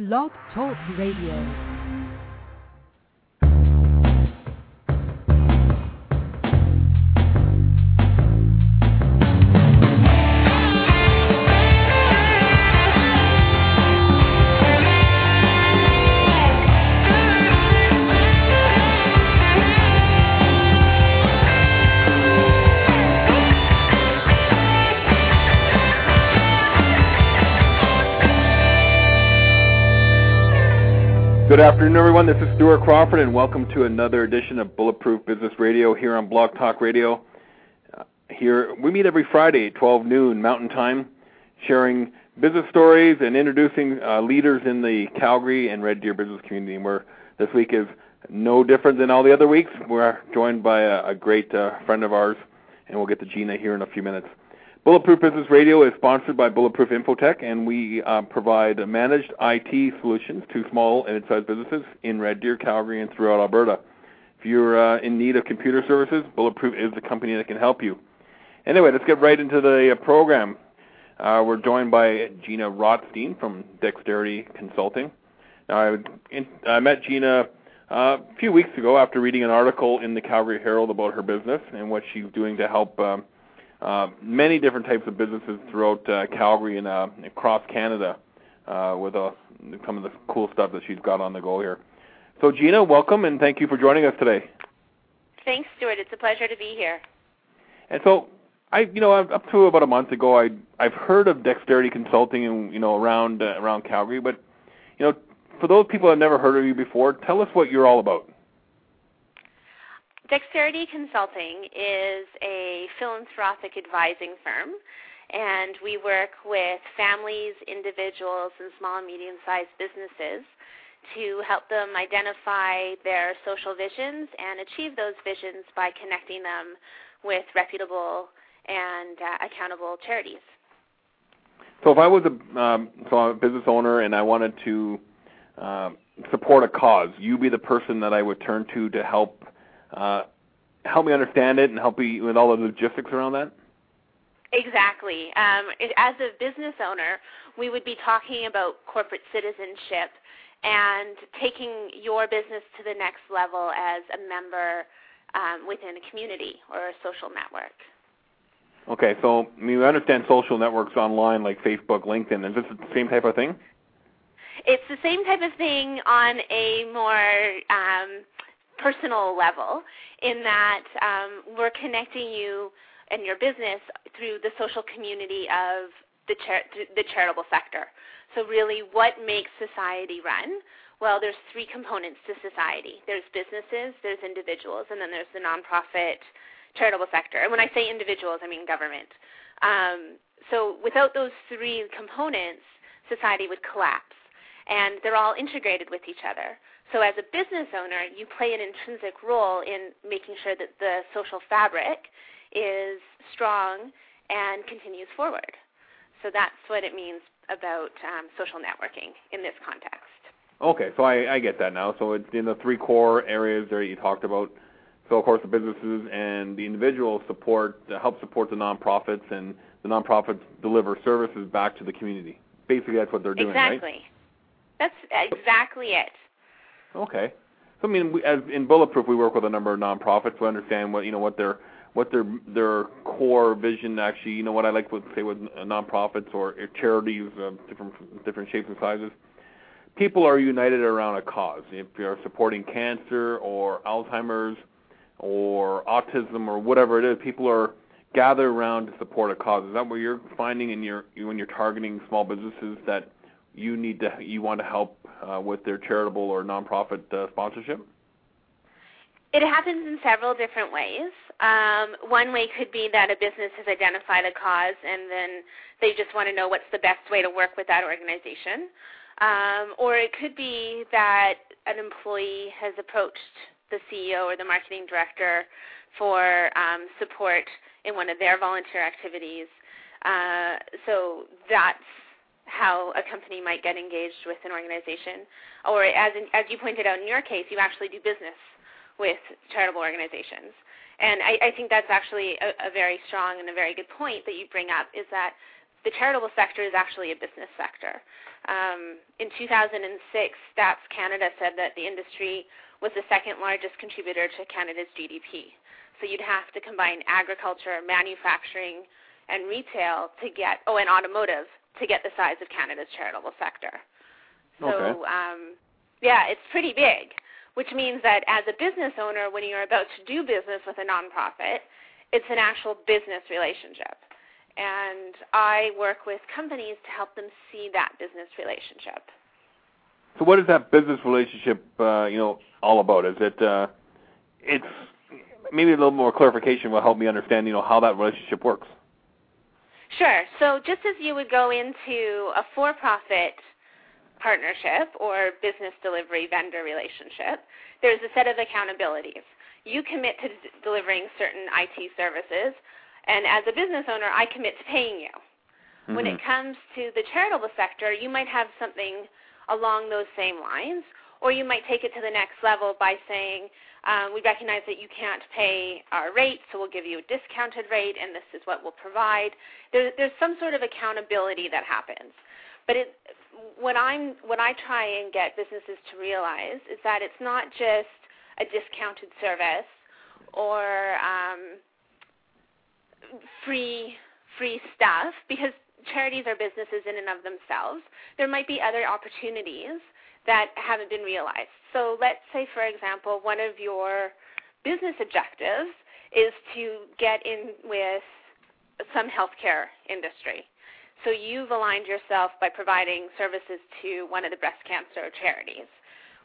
Blog Talk Radio. Afternoon, everyone. This is Stuart Crawford, and welcome to another edition of Bulletproof Business Radio here on Blog Talk Radio. Uh, here we meet every Friday at 12 noon Mountain Time, sharing business stories and introducing uh, leaders in the Calgary and Red Deer business community. And we're, this week is no different than all the other weeks. We're joined by a, a great uh, friend of ours, and we'll get to Gena here in a few minutes. Bulletproof Business Radio is sponsored by Bulletproof Infotech, and we uh, provide managed IT solutions to small and mid-sized businesses in Red Deer, Calgary, and throughout Alberta. If you're uh, in need of computer services, Bulletproof is the company that can help you. Anyway, let's get right into the uh, program. Uh, we're joined by Gena Rotstein from Dexterity Consulting. Now, I, in, I met Gena uh, a few weeks ago after reading an article in the Calgary Herald about her business and what she's doing to help um, uh, many different types of businesses throughout uh, Calgary and uh, across Canada uh, with uh, some of the cool stuff that she's got on the go here. So, Gena, welcome and thank you for joining us today. Thanks, Stuart. It's a pleasure to be here. And so, I, you know, up to about a month ago, I I've heard of Dexterity Consulting, and you know, around uh, around Calgary, but you know, for those people that have never heard of you before, tell us what you're all about. Dexterity Consulting is a philanthropic advising firm, and we work with families, individuals, and small and medium sized businesses to help them identify their social visions and achieve those visions by connecting them with reputable and uh, accountable charities. So, if I was a, um, so a business owner and I wanted to uh, support a cause, you be the person that I would turn to to help help me understand it and help me with all the logistics around that? Exactly. Um, as a business owner, we would be talking about corporate citizenship and taking your business to the next level as a member um, within a community or a social network. Okay, so I mean, we understand social networks online like Facebook, LinkedIn. Is this the same type of thing? It's the same type of thing on a more um, personal level in that um, we're connecting you and your business through the social community of the, char- the charitable sector. So really, what makes society run? Well, there's three components to society. There's businesses, there's individuals, and then there's the nonprofit charitable sector. And when I say individuals, I mean government. Um, so without those three components, society would collapse. And they're all integrated with each other. So as a business owner, you play an intrinsic role in making sure that the social fabric is strong and continues forward. So that's what it means about um, social networking in this context. Okay, so I, I get that now. So it's in the three core areas that you talked about. So of course the businesses and the individuals support uh, help support the nonprofits, and the nonprofits deliver services back to the community. Basically, that's what they're doing, exactly. right? That's exactly it. Okay. So I mean, we, as in Bulletproof, we work with a number of nonprofits to understand what you know what their what their their core vision actually. You know what I like to say with nonprofits or charities of different different shapes and sizes. People are united around a cause. If you're supporting cancer or Alzheimer's or autism or whatever it is, people are gathered around to support a cause. Is that what you're finding in your when you're targeting small businesses that you need to you want to help uh, with their charitable or nonprofit uh, sponsorship? It happens in several different ways. Um, one way could be that a business has identified a cause and then they just want to know what's the best way to work with that organization. Um, or it could be that an employee has approached the CEO or the marketing director for um, support in one of their volunteer activities. Uh, so that's how a company might get engaged with an organization, or as in, as you pointed out in your case, you actually do business with charitable organizations. And I, I think that's actually a, a very strong and a very good point that you bring up is that the charitable sector is actually a business sector. Um, in 2006, Stats Canada said that the industry was the second largest contributor to Canada's GDP. So you'd have to combine agriculture, manufacturing, and retail to get, oh, and automotive to get the size of Canada's charitable sector. So, okay. um, yeah, it's pretty big, which means that as a business owner, when you're about to do business with a nonprofit, it's an actual business relationship. And I work with companies to help them see that business relationship. So, what is that business relationship, uh, you know, all about? Is it, uh, it's maybe a little more clarification will help me understand, you know, how that relationship works. Sure. So, just as you would go into a for-profit partnership or business delivery vendor relationship, there's a set of accountabilities. You commit to d- delivering certain IT services, and as a business owner, I commit to paying you. Mm-hmm. When it comes to the charitable sector, you might have something along those same lines, or you might take it to the next level by saying, um, we recognize that you can't pay our rate, so we'll give you a discounted rate, and this is what we'll provide. There, there's some sort of accountability that happens. But it, what I'm what I try and get businesses to realize is that it's not just a discounted service or um, free free stuff because charities are businesses in and of themselves. There might be other opportunities that haven't been realized. So let's say, for example, one of your business objectives is to get in with some healthcare industry. So you've aligned yourself by providing services to one of the breast cancer charities.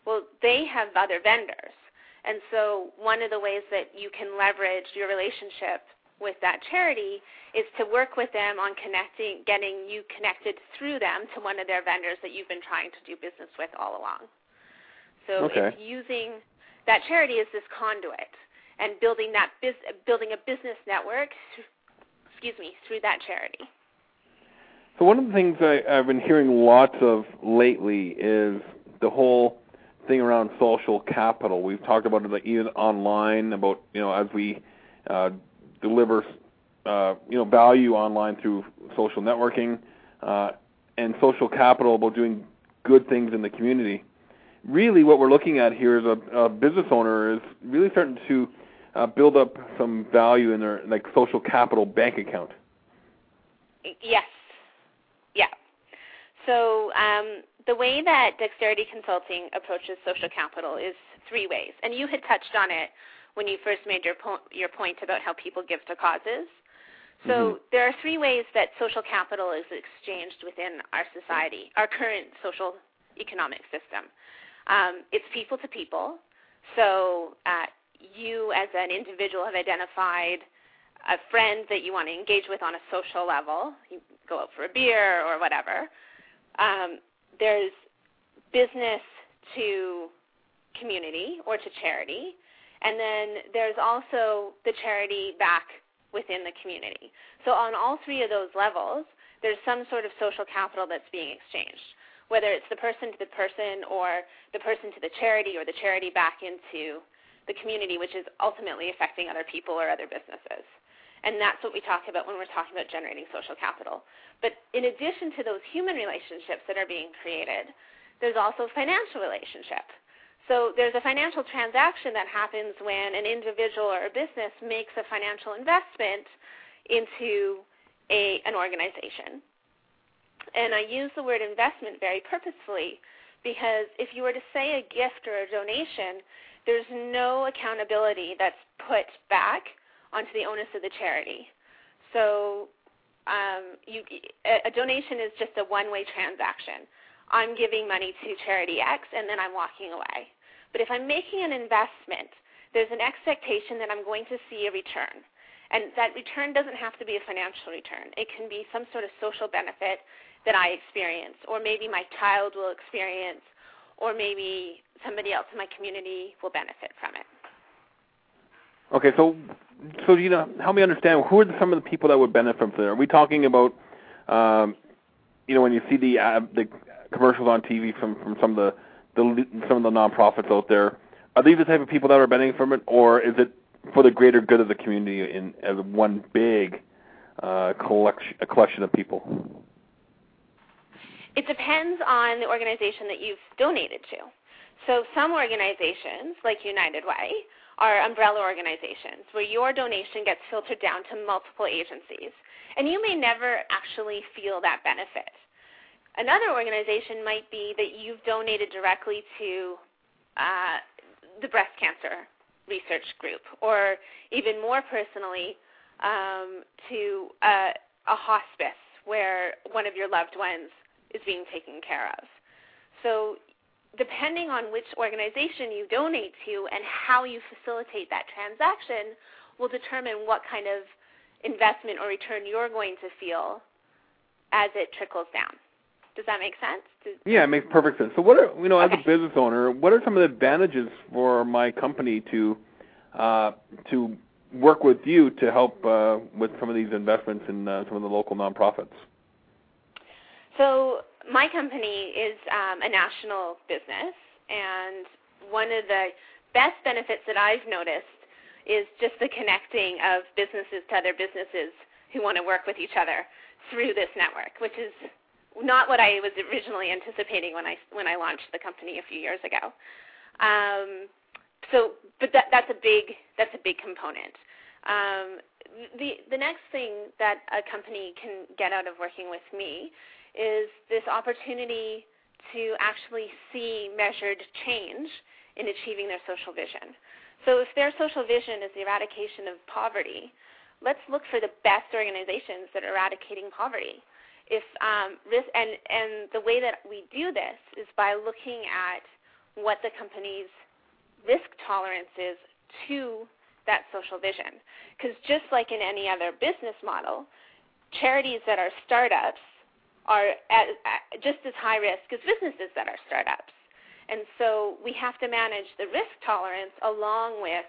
Well, they have other vendors. And so one of the ways that you can leverage your relationship with that charity is to work with them on connecting, getting you connected through them to one of their vendors that you've been trying to do business with all along. So okay. it's using that charity as this conduit and building that building a business network, excuse me, through that charity. So one of the things I, I've been hearing lots of lately is the whole thing around social capital. We've talked about it even online about you know as we uh, deliver uh, you know value online through social networking uh, and social capital about doing good things in the community. Really, what we're looking at here is a, a business owner is really starting to uh, build up some value in their like social capital bank account. Yes, yeah. So um, the way that Dexterity Consulting approaches social capital is three ways, and you had touched on it when you first made your po- your point about how people give to causes. So mm-hmm. there are three ways that social capital is exchanged within our society, our current social economic system. Um, it's people to people. So uh, you, as an individual, have identified a friend that you want to engage with on a social level. You go out for a beer or whatever. Um, there's business to community or to charity, and then there's also the charity back within the community. So on all three of those levels, there's some sort of social capital that's being exchanged, whether it's the person to the person or the person to the charity or the charity back into the community, which is ultimately affecting other people or other businesses. And that's what we talk about when we're talking about generating social capital. But in addition to those human relationships that are being created, there's also financial relationship. So there's a financial transaction that happens when an individual or a business makes a financial investment into a, an organization. And I use the word investment very purposefully because if you were to say a gift or a donation, there's no accountability that's put back onto the onus of the charity. So um, you, a, a donation is just a one-way transaction. I'm giving money to charity X and then I'm walking away. But if I'm making an investment, there's an expectation that I'm going to see a return. And that return doesn't have to be a financial return. It can be some sort of social benefit that I experience, or maybe my child will experience, or maybe somebody else in my community will benefit from it. Okay, so so you know, help me understand who are some of the people that would benefit from there. Are we talking about, um, you know, when you see the uh, the commercials on TV from from some of the, the some of the nonprofits out there? Are these the type of people that are benefiting from it, or is it for the greater good of the community in as one big uh, collection a collection of people? It depends on the organization that you've donated to. So some organizations, like United Way, are umbrella organizations where your donation gets filtered down to multiple agencies. And you may never actually feel that benefit. Another organization might be that you've donated directly to uh, the breast cancer research group, or even more personally, um, to a, a hospice where one of your loved ones is being taken care of. So depending on which organization you donate to and how you facilitate that transaction will determine what kind of investment or return you're going to feel as it trickles down. Does that make sense? Does, yeah, it makes perfect sense. So, what are you know, okay. as a business owner, what are some of the advantages for my company to uh, to work with you to help uh, with some of these investments in uh, some of the local nonprofits? So, my company is um, a national business, and one of the best benefits that I've noticed is just the connecting of businesses to other businesses who want to work with each other through this network, which is not what I was originally anticipating when I when I launched the company a few years ago. Um, so, but that, that's a big that's a big component. Um, the the next thing that a company can get out of working with me is this opportunity to actually see measured change in achieving their social vision. So if their social vision is the eradication of poverty, let's look for the best organizations that are eradicating poverty. If um, risk, and and the way that we do this is by looking at what the company's risk tolerance is to that social vision. Because just like in any other business model, charities that are startups are at, at just as high risk as businesses that are startups. And so we have to manage the risk tolerance along with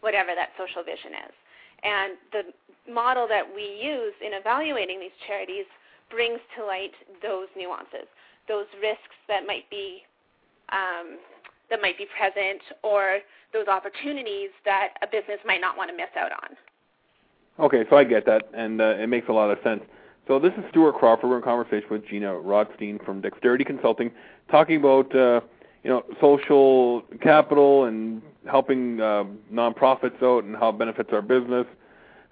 whatever that social vision is. And the model that we use in evaluating these charities brings to light those nuances, those risks that might be um, that might be present, or those opportunities that a business might not want to miss out on. Okay, so I get that, and uh, it makes a lot of sense. So this is Stuart Crawford. We're in conversation with Gena Rotstein from Dexterity Consulting, talking about uh, you know social capital and helping uh, nonprofits out and how it benefits our business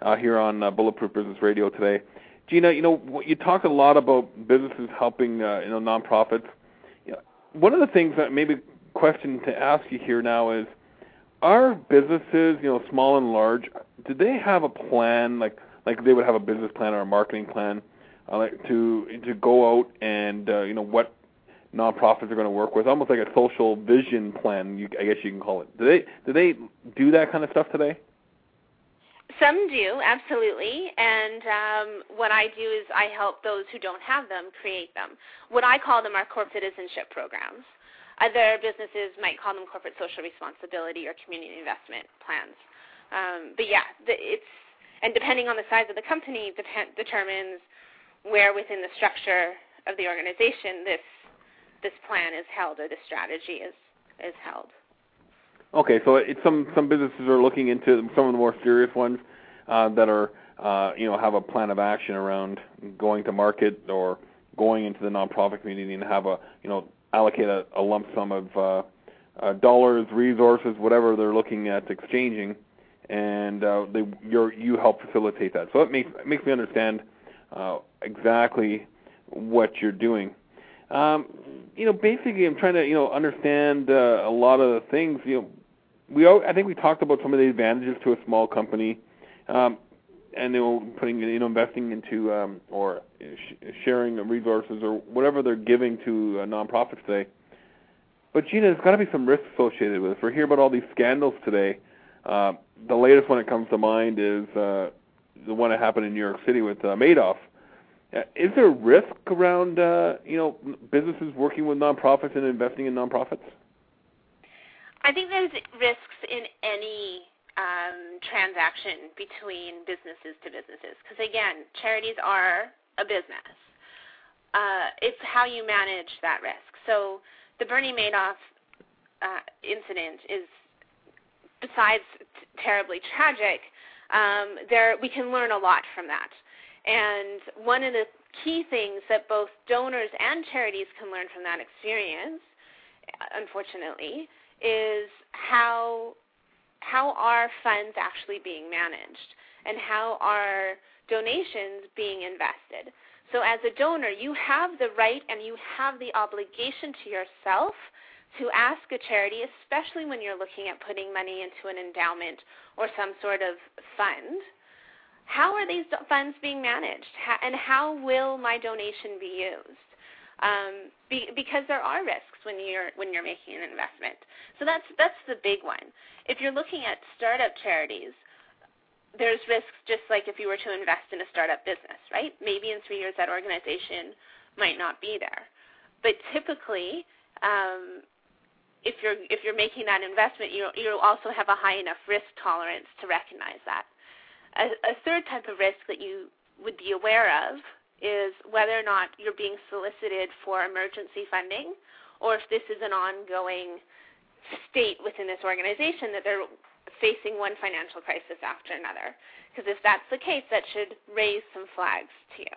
uh, here on uh, Bulletproof Business Radio today. Gena, you know you talked a lot about businesses helping uh, you know nonprofits. You know, one of the things that maybe question to ask you here now is, are businesses you know small and large, do they have a plan like like they would have a business plan or a marketing plan uh, like to to go out and uh, you know what nonprofits are going to work with, almost like a social vision plan. You, I guess you can call it. Do they do they do that kind of stuff today? Some do, absolutely. And um, what I do is I help those who don't have them create them. What I call them are corporate citizenship programs. Other businesses might call them corporate social responsibility or community investment plans. Um, but yeah, the, it's and depending on the size of the company, depend, determines where within the structure of the organization this this plan is held or this strategy is is held. Okay, so it's some some businesses are looking into some of the more serious ones uh, that are uh, you know have a plan of action around going to market or going into the nonprofit community and have a you know allocate a, a lump sum of uh, uh, dollars, resources, whatever they're looking at exchanging and uh, they you you help facilitate that. So it makes it makes me understand uh, exactly what you're doing. Um, you know, basically, I'm trying to you know understand uh, a lot of the things. You know, we I think we talked about some of the advantages to a small company, um, and you know, putting you know investing into um, or sh- sharing resources or whatever they're giving to uh, nonprofits today. But Gena, there's got to be some risk associated with it. We're hearing about all these scandals today. Uh, the latest one that comes to mind is uh, the one that happened in New York City with uh, Madoff. Uh, is there risk around uh, you know businesses working with nonprofits and investing in nonprofits? I think there's risks in any um, transaction between businesses to businesses because again, charities are a business. Uh, it's how you manage that risk. So the Bernie Madoff uh, incident is besides t- terribly tragic, um, there we can learn a lot from that. And one of the key things that both donors and charities can learn from that experience, unfortunately, is how how are funds actually being managed and how are donations being invested. So as a donor, you have the right and you have the obligation to yourself to ask a charity, especially when you're looking at putting money into an endowment or some sort of fund, how are these funds being managed and how will my donation be used? Um, be, because there are risks when you're when you're making an investment. So that's that's the big one. If you're looking at startup charities, there's risks just like if you were to invest in a startup business, right? Maybe in three years that organization might not be there. But typically, um, if you're if you're making that investment, you you also have a high enough risk tolerance to recognize that. A, a third type of risk that you would be aware of is whether or not you're being solicited for emergency funding, or if this is an ongoing state within this organization that they're facing one financial crisis after another. Because if that's the case, that should raise some flags to you.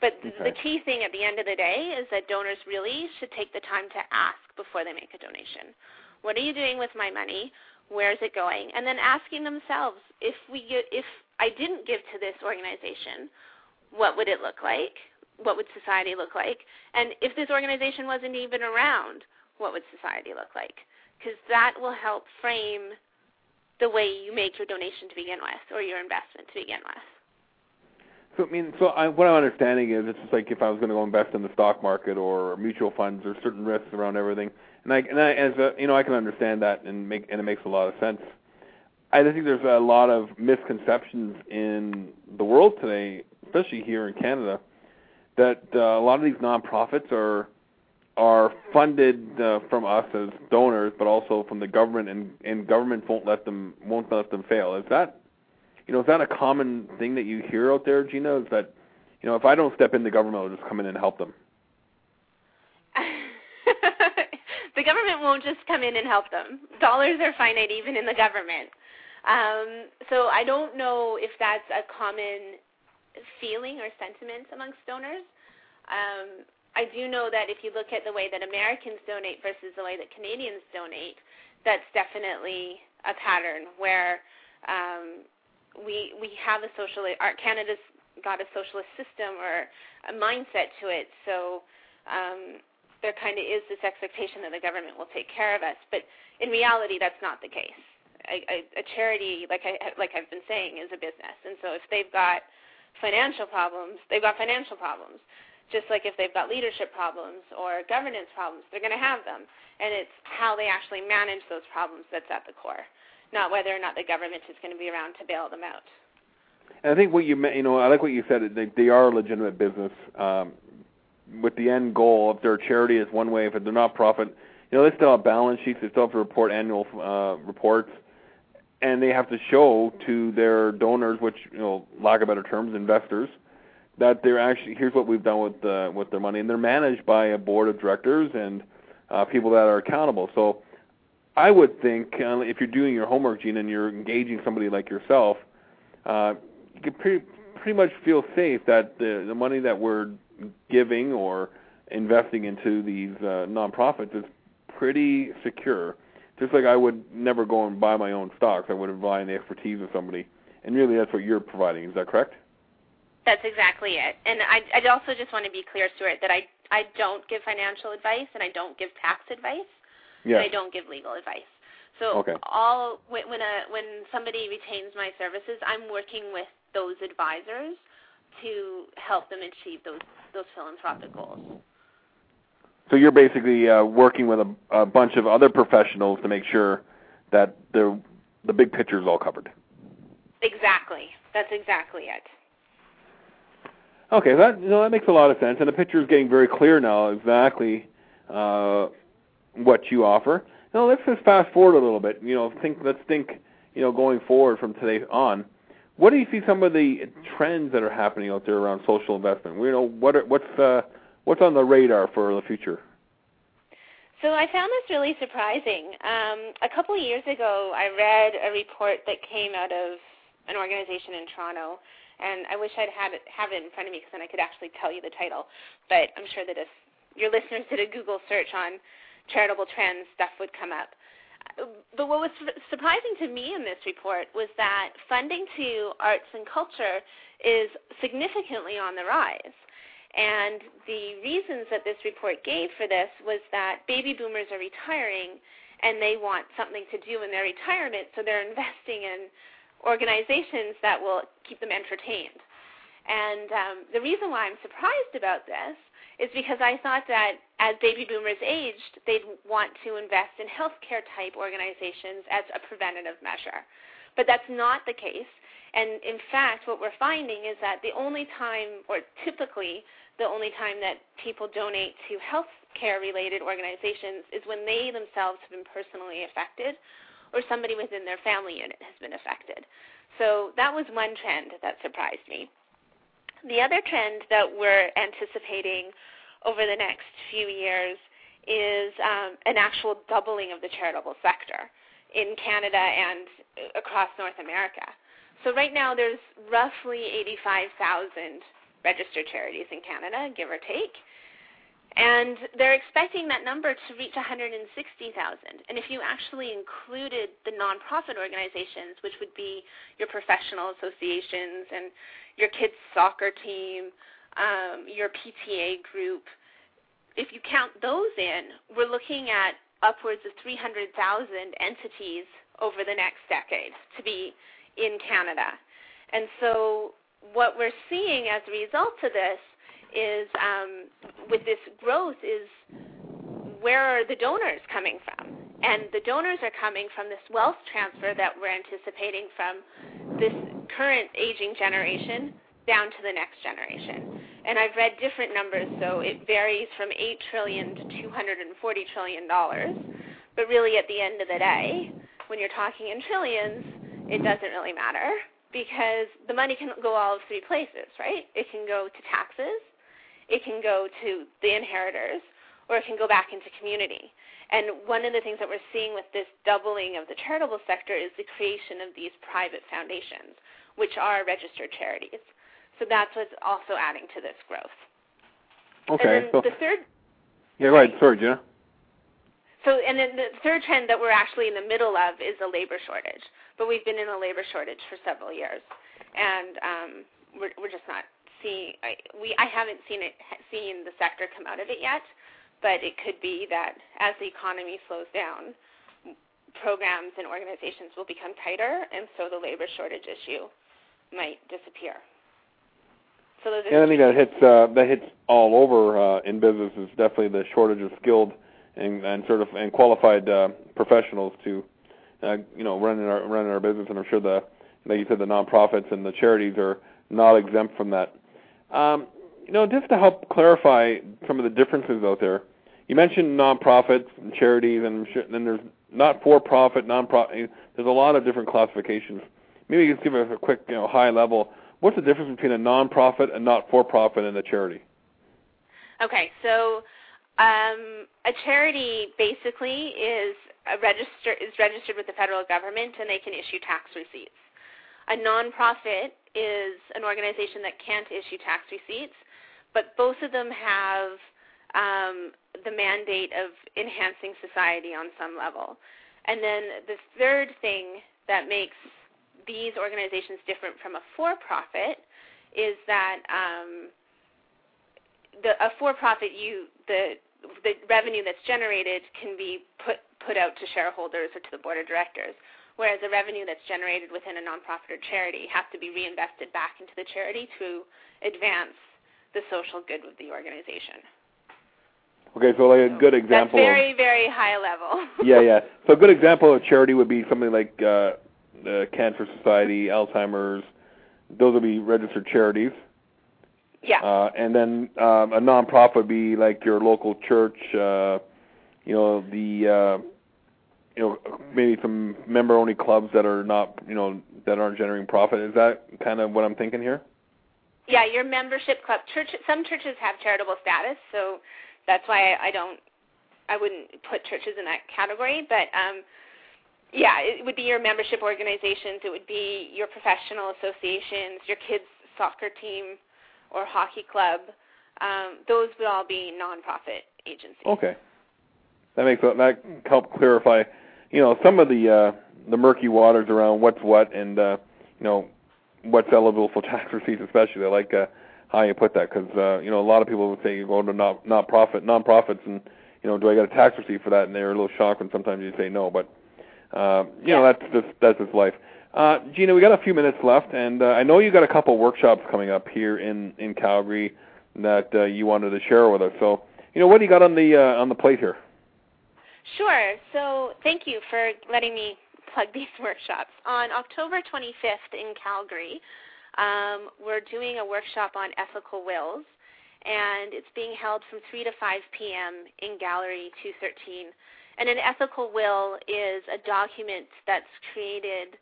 But okay. the key thing at the end of the day is that donors really should take the time to ask before they make a donation. What are you doing with my money? Where is it going? And then asking themselves, if we if I didn't give to this organization, what would it look like? What would society look like? And if this organization wasn't even around, what would society look like? Because that will help frame the way you make your donation to begin with or your investment to begin with. So I mean, so I, what I'm understanding is it's just like if I was going to go invest in the stock market or mutual funds, there's certain risks around everything, and I and I as a, you know I can understand that and make and it makes a lot of sense. I just think there's a lot of misconceptions in the world today, especially here in Canada, that uh, a lot of these nonprofits are are funded uh, from us as donors, but also from the government, and and government won't let them won't let them fail. Is that you know, is that a common thing that you hear out there, Gena? Is that, you know, if I don't step in, the government will just come in and help them? the government won't just come in and help them. Dollars are finite even in the government. Um, so I don't know if that's a common feeling or sentiment amongst donors. Um, I do know that if you look at the way that Americans donate versus the way that Canadians donate, that's definitely a pattern where um, we we have a social our Canada's got a socialist system or a mindset to it, so um, there kind of is this expectation that the government will take care of us. But in reality, that's not the case. A, a, a charity, like I like I've been saying, is a business, and so if they've got financial problems, they've got financial problems. Just like if they've got leadership problems or governance problems, they're going to have them. And it's how they actually manage those problems that's at the core not whether or not the government is going to be around to bail them out. And I think what you you know I like what you said. They they are a legitimate business um, with the end goal. If they're a charity, is one way. If they're not profit, you know they still have balance sheets. They still have to report annual uh, reports, and they have to show to their donors, which you know lack of better terms, investors, that they're actually here's what we've done with uh, with their money, and they're managed by a board of directors and uh, people that are accountable. So I would think uh, if you're doing your homework, Gene, and you're engaging somebody like yourself, uh, you can pretty pretty much feel safe that the the money that we're giving or investing into these uh, nonprofits is pretty secure. Just like I would never go and buy my own stocks, I would rely on the expertise of somebody. And really, that's what you're providing. Is that correct? That's exactly it. And I, I also just want to be clear, Stuart, that I I don't give financial advice and I don't give tax advice. Yes. I don't give legal advice. So okay. all when a when somebody retains my services, I'm working with those advisors to help them achieve those those philanthropic goals. So you're basically uh, working with a, a bunch of other professionals to make sure that the the big picture is all covered. Exactly. That's exactly it. Okay, that you know that makes a lot of sense, and the picture is getting very clear now. Exactly uh, what you offer. Now let's just fast forward a little bit. You know, think let's think, you know, going forward from today on. What do you see some of the trends that are happening out there around social investment? You know, what are, what's uh, what's on the radar for the future? So I found this really surprising. Um, a couple of years ago, I read a report that came out of an organization in Toronto, and I wish I'd had it, have it in front of me because then I could actually tell you the title. But I'm sure that if your listeners did a Google search on charitable trends, stuff would come up. But what was surprising to me in this report was that funding to arts and culture is significantly on the rise. And the reasons that this report gave for this was that baby boomers are retiring and they want something to do in their retirement, so they're investing in organizations that will keep them entertained. And um, the reason why I'm surprised about this is because I thought that as baby boomers aged, they'd want to invest in healthcare type organizations as a preventative measure. But that's not the case. And in fact, what we're finding is that the only time, or typically the only time that people donate to healthcare related organizations is when they themselves have been personally affected or somebody within their family unit has been affected. So that was one trend that surprised me. The other trend that we're anticipating over the next few years is um, an actual doubling of the charitable sector in Canada and across North America. So right now there's roughly 85,000 registered charities in Canada, give or take. And they're expecting that number to reach 160,000. And if you actually included the nonprofit organizations, which would be your professional associations and your kids' soccer team, um, your PTA group, if you count those in, we're looking at upwards of 300,000 entities over the next decade to be in Canada. And so what we're seeing as a result of this is um, with this growth is where are the donors coming from? And the donors are coming from this wealth transfer that we're anticipating from this current aging generation down to the next generation. And I've read different numbers, so it varies from 8 trillion to 240 trillion dollars. But really at the end of the day, when you're talking in trillions, it doesn't really matter because the money can go all of three places, right? It can go to taxes, it can go to the inheritors, or it can go back into community. And one of the things that we're seeing with this doubling of the charitable sector is the creation of these private foundations, which are registered charities. So that's what's also adding to this growth. Okay. so the third. Yeah, right. Sorry, Gena. So, and then the third trend that we're actually in the middle of is a labor shortage. But we've been in a labor shortage for several years, and um, we're we're just not seeing. I, we I haven't seen it seen the sector come out of it yet, but it could be that as the economy slows down, programs and organizations will become tighter, and so the labor shortage issue might disappear. So those and I think that hits uh, that hits all over uh, in business. Is definitely the shortage of skilled and, and sort of and qualified uh, professionals to uh, you know running our running our business, and I'm sure the like you said the nonprofits and the charities are not exempt from that. Um, you know, just to help clarify some of the differences out there, you mentioned nonprofits and charities, and then there's not for profit, nonprofit. There's a lot of different classifications. Maybe you just give us a quick, you know, high level. What's the difference between a nonprofit, a not for profit, and a charity? Okay, so um, a charity basically is register is registered with the federal government and they can issue tax receipts. A nonprofit is an organization that can't issue tax receipts, but both of them have um, the mandate of enhancing society on some level. And then the third thing that makes these organizations different from a for-profit is that um, the, a for-profit, you the the revenue that's generated can be put put out to shareholders or to the board of directors, whereas the revenue that's generated within a nonprofit or charity has to be reinvested back into the charity to advance the social good of the organization. Okay, so like a good example. That's very, very high level. yeah, yeah. So a good example of charity would be something like uh, the Cancer Society, Alzheimer's. Those would be registered charities. Yeah. Uh, and then um, a nonprofit would be like your local church, uh, you know, the uh, you know maybe some member-only clubs that are not you know that aren't generating profit. Is that kind of what I'm thinking here? Yeah, your membership club. Church. Some churches have charitable status, so that's why I, I don't. I wouldn't put churches in that category, but um, yeah, it would be your membership organizations. It would be your professional associations, your kids soccer team or hockey club, um, those would all be nonprofit agencies. Okay, that makes that help clarify. You know, some of the uh, the murky waters around what's what and uh, you know what's eligible for tax receipts, especially. I like uh, how you put that because uh, you know a lot of people would say you go to not not profit non-profits and you know do I get a tax receipt for that and they're a little shocked when sometimes you say no, but uh, you yeah. know that's just that's just life. Uh, Gena, we got a few minutes left, and uh, I know you got a couple workshops coming up here in in Calgary that uh, you wanted to share with us. So, you know, what do you got on the uh, on the plate here? Sure. So, thank you for letting me plug these workshops. On October 25th in Calgary, um, we're doing a workshop on ethical wills, and it's being held from 3 to 5 p.m. in Gallery 213. And an ethical will is a document that's created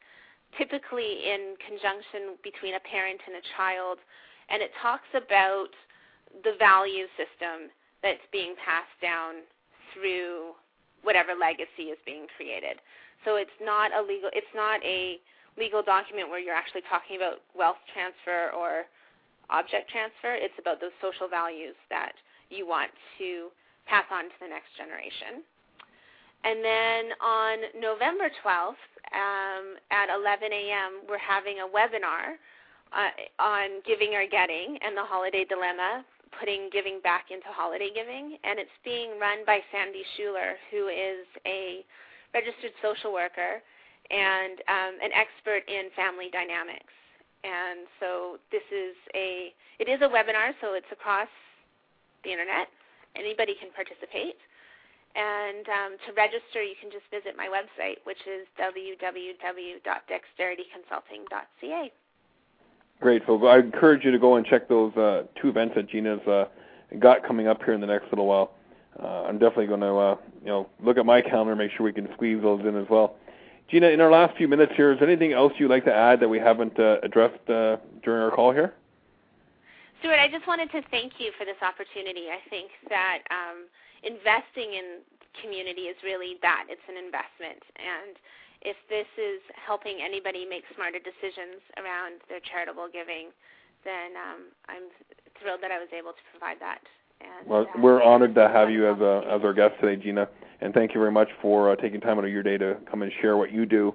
typically in conjunction between a parent and a child, and it talks about the value system that's being passed down through whatever legacy is being created. So it's not a legal it's not a legal document where you're actually talking about wealth transfer or object transfer. It's about those social values that you want to pass on to the next generation. And then on November 12th um, at 11 a.m., we're having a webinar uh, on giving or getting and the holiday dilemma, putting giving back into holiday giving. And it's being run by Sandy Schuler, who is a registered social worker and um, an expert in family dynamics. And so this is a it is a webinar, so it's across the internet. Anybody can participate. And um, to register, you can just visit my website, which is www.dexterityconsulting.ca. Great. So I encourage you to go and check those uh, two events that Gena's uh, got coming up here in the next little while. Uh, I'm definitely going to, uh, you know, look at my calendar, make sure we can squeeze those in as well. Gena, in our last few minutes here, is there anything else you'd like to add that we haven't uh, addressed uh, during our call here? Stuart, I just wanted to thank you for this opportunity. I think that um, investing in community is really that. It's an investment. And if this is helping anybody make smarter decisions around their charitable giving, then um, I'm thrilled that I was able to provide that. And, well, uh, we're honored to have you as a as our guest today, Gena, and thank you very much for uh, taking time out of your day to come and share what you do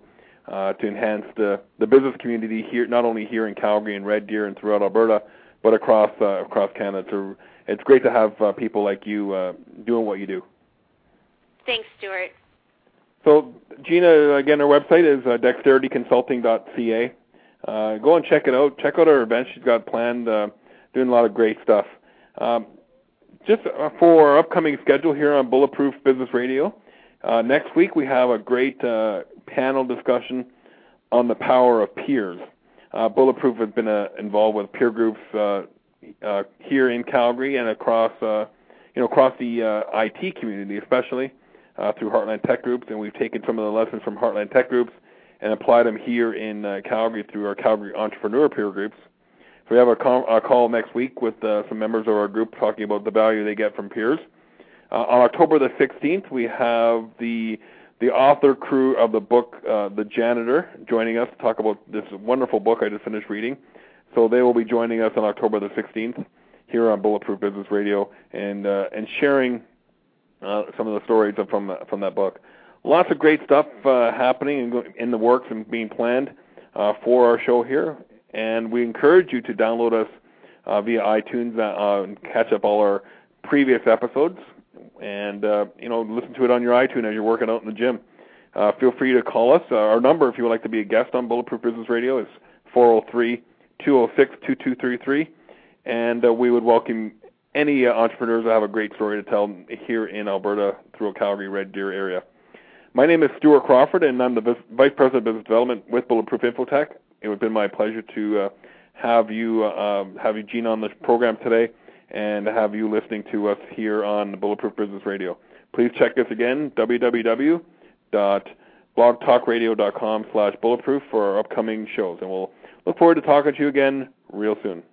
uh, to enhance the the business community here, not only here in Calgary and Red Deer and throughout Alberta, but across uh, across Canada. So it's great to have uh, people like you uh, doing what you do. Thanks, Stuart. So, Gena, again, our website is uh, dexterityconsulting.ca. Uh, go and check it out. Check out our events she's got planned. Uh, doing a lot of great stuff. Um, just uh, for our upcoming schedule here on Bulletproof Business Radio, uh, next week we have a great uh, panel discussion on the power of peers. Uh, Bulletproof has been uh, involved with peer groups uh, uh, here in Calgary and across, uh, you know, across the uh, IT community, especially uh, through Heartland Tech Groups, and we've taken some of the lessons from Heartland Tech Groups and applied them here in uh, Calgary through our Calgary Entrepreneur Peer Groups. So we have a call, a call next week with uh, some members of our group talking about the value they get from peers. Uh, on October the 16th, we have the the author crew of the book uh, The Janitor joining us to talk about this wonderful book I just finished reading. So they will be joining us on October the 16th here on Bulletproof Business Radio and uh, and sharing uh, some of the stories from from that book. Lots of great stuff uh, happening in the works and being planned uh, for our show here, and we encourage you to download us uh, via iTunes uh, and catch up all our previous episodes, and uh, you know listen to it on your iTunes as you're working out in the gym. Uh, feel free to call us. Uh, our number, if you would like to be a guest on Bulletproof Business Radio, is 403 206 2233, and uh, we would welcome any uh, entrepreneurs that have a great story to tell here in Alberta through a Calgary Red Deer area. My name is Stuart Crawford, and I'm the Vice President of Business Development with Bulletproof Infotech it would have been my pleasure to uh, have you uh, um, have you Gene on the program today and have you listening to us here on Bulletproof Business Radio. Please check us again www.blogtalkradio.com slash bulletproof for our upcoming shows and we'll look forward to talking to you again real soon.